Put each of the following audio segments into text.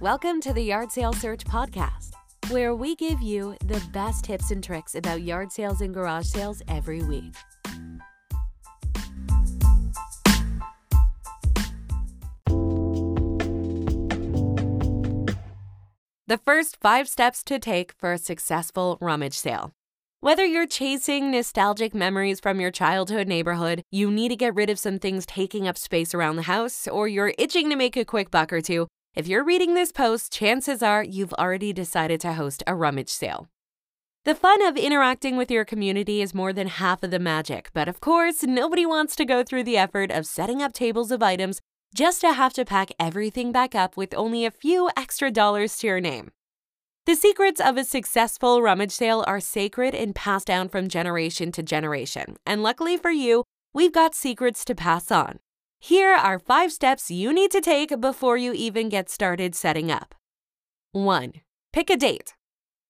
Welcome to the Yard Sale Search Podcast, where we give you the best tips and tricks about yard sales and garage sales every week. The first five steps to take for a successful rummage sale. Whether you're chasing nostalgic memories from your childhood neighborhood, you need to get rid of some things taking up space around the house, or you're itching to make a quick buck or two, if you're reading this post, chances are you've already decided to host a rummage sale. The fun of interacting with your community is more than half of the magic, but of course, nobody wants to go through the effort of setting up tables of items just to have to pack everything back up with only a few extra dollars to your name. The secrets of a successful rummage sale are sacred and passed down from generation to generation. And luckily for you, we've got secrets to pass on. Here are five steps you need to take before you even get started setting up. 1. Pick a date.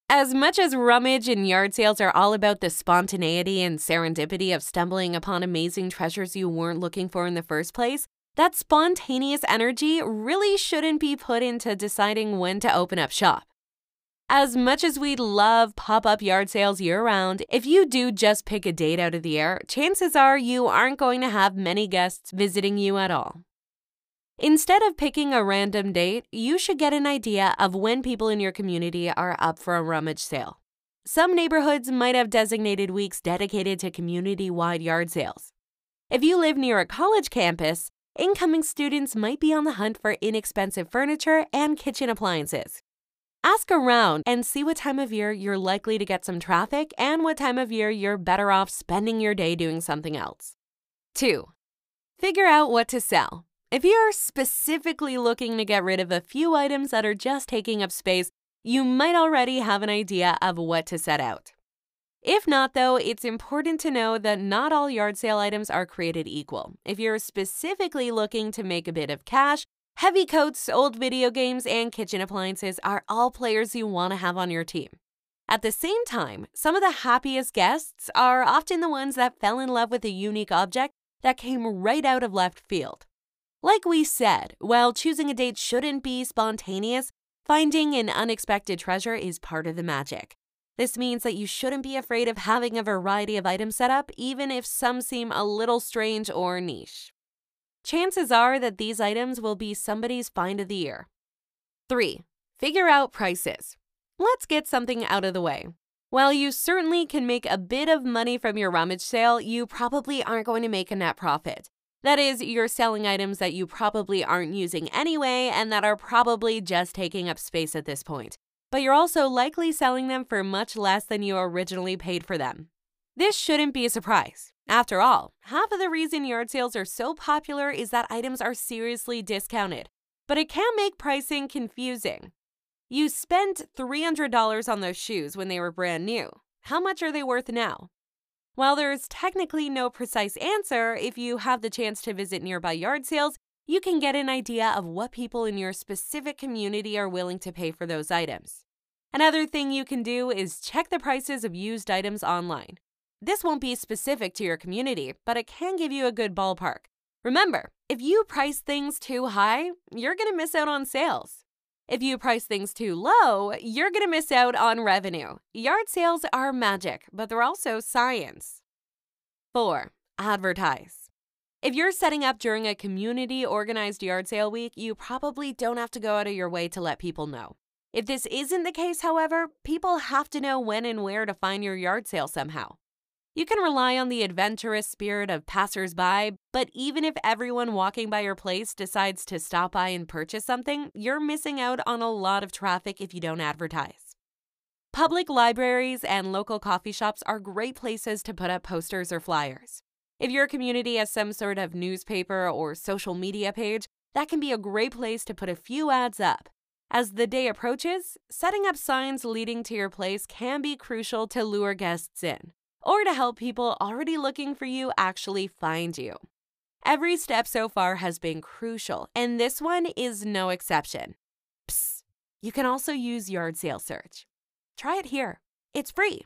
As much as rummage and yard sales are all about the spontaneity and serendipity of stumbling upon amazing treasures you weren't looking for in the first place, that spontaneous energy really shouldn't be put into deciding when to open up shop. As much as we love pop up yard sales year round, if you do just pick a date out of the air, chances are you aren't going to have many guests visiting you at all. Instead of picking a random date, you should get an idea of when people in your community are up for a rummage sale. Some neighborhoods might have designated weeks dedicated to community wide yard sales. If you live near a college campus, incoming students might be on the hunt for inexpensive furniture and kitchen appliances. Ask around and see what time of year you're likely to get some traffic and what time of year you're better off spending your day doing something else. 2. Figure out what to sell. If you're specifically looking to get rid of a few items that are just taking up space, you might already have an idea of what to set out. If not, though, it's important to know that not all yard sale items are created equal. If you're specifically looking to make a bit of cash, Heavy coats, old video games, and kitchen appliances are all players you want to have on your team. At the same time, some of the happiest guests are often the ones that fell in love with a unique object that came right out of left field. Like we said, while choosing a date shouldn't be spontaneous, finding an unexpected treasure is part of the magic. This means that you shouldn't be afraid of having a variety of items set up, even if some seem a little strange or niche. Chances are that these items will be somebody's find of the year. 3. Figure out prices. Let's get something out of the way. While you certainly can make a bit of money from your rummage sale, you probably aren't going to make a net profit. That is, you're selling items that you probably aren't using anyway and that are probably just taking up space at this point. But you're also likely selling them for much less than you originally paid for them. This shouldn't be a surprise. After all, half of the reason yard sales are so popular is that items are seriously discounted, but it can make pricing confusing. You spent $300 on those shoes when they were brand new. How much are they worth now? While there's technically no precise answer, if you have the chance to visit nearby yard sales, you can get an idea of what people in your specific community are willing to pay for those items. Another thing you can do is check the prices of used items online. This won't be specific to your community, but it can give you a good ballpark. Remember, if you price things too high, you're going to miss out on sales. If you price things too low, you're going to miss out on revenue. Yard sales are magic, but they're also science. 4. Advertise. If you're setting up during a community organized yard sale week, you probably don't have to go out of your way to let people know. If this isn't the case, however, people have to know when and where to find your yard sale somehow. You can rely on the adventurous spirit of passersby, but even if everyone walking by your place decides to stop by and purchase something, you're missing out on a lot of traffic if you don't advertise. Public libraries and local coffee shops are great places to put up posters or flyers. If your community has some sort of newspaper or social media page, that can be a great place to put a few ads up. As the day approaches, setting up signs leading to your place can be crucial to lure guests in or to help people already looking for you actually find you. Every step so far has been crucial, and this one is no exception. Psst, you can also use Yard Sale Search. Try it here, it's free.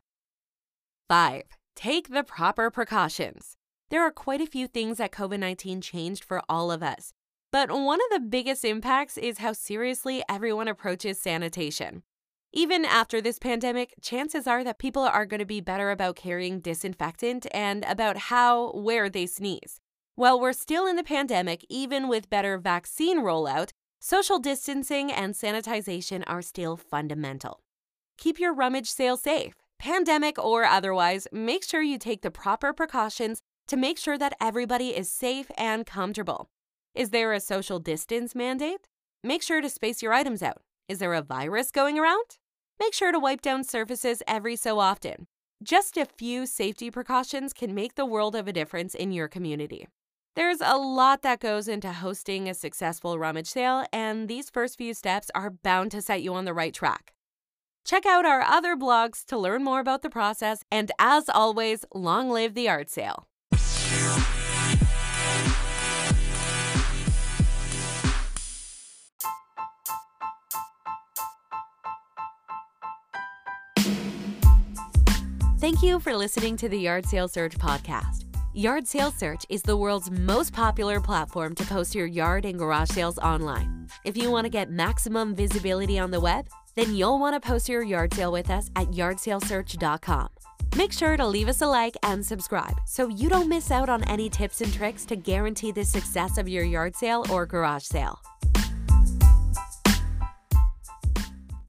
5. Take the proper precautions. There are quite a few things that COVID 19 changed for all of us. But one of the biggest impacts is how seriously everyone approaches sanitation. Even after this pandemic, chances are that people are going to be better about carrying disinfectant and about how, where they sneeze. While we're still in the pandemic, even with better vaccine rollout, social distancing and sanitization are still fundamental. Keep your rummage sale safe. Pandemic or otherwise, make sure you take the proper precautions to make sure that everybody is safe and comfortable. Is there a social distance mandate? Make sure to space your items out. Is there a virus going around? Make sure to wipe down surfaces every so often. Just a few safety precautions can make the world of a difference in your community. There's a lot that goes into hosting a successful rummage sale, and these first few steps are bound to set you on the right track. Check out our other blogs to learn more about the process, and as always, long live the art sale. Thank you for listening to the Yard Sale Search podcast. Yard Sale Search is the world's most popular platform to post your yard and garage sales online. If you want to get maximum visibility on the web, then you'll want to post your yard sale with us at yardsalesearch.com. Make sure to leave us a like and subscribe so you don't miss out on any tips and tricks to guarantee the success of your yard sale or garage sale.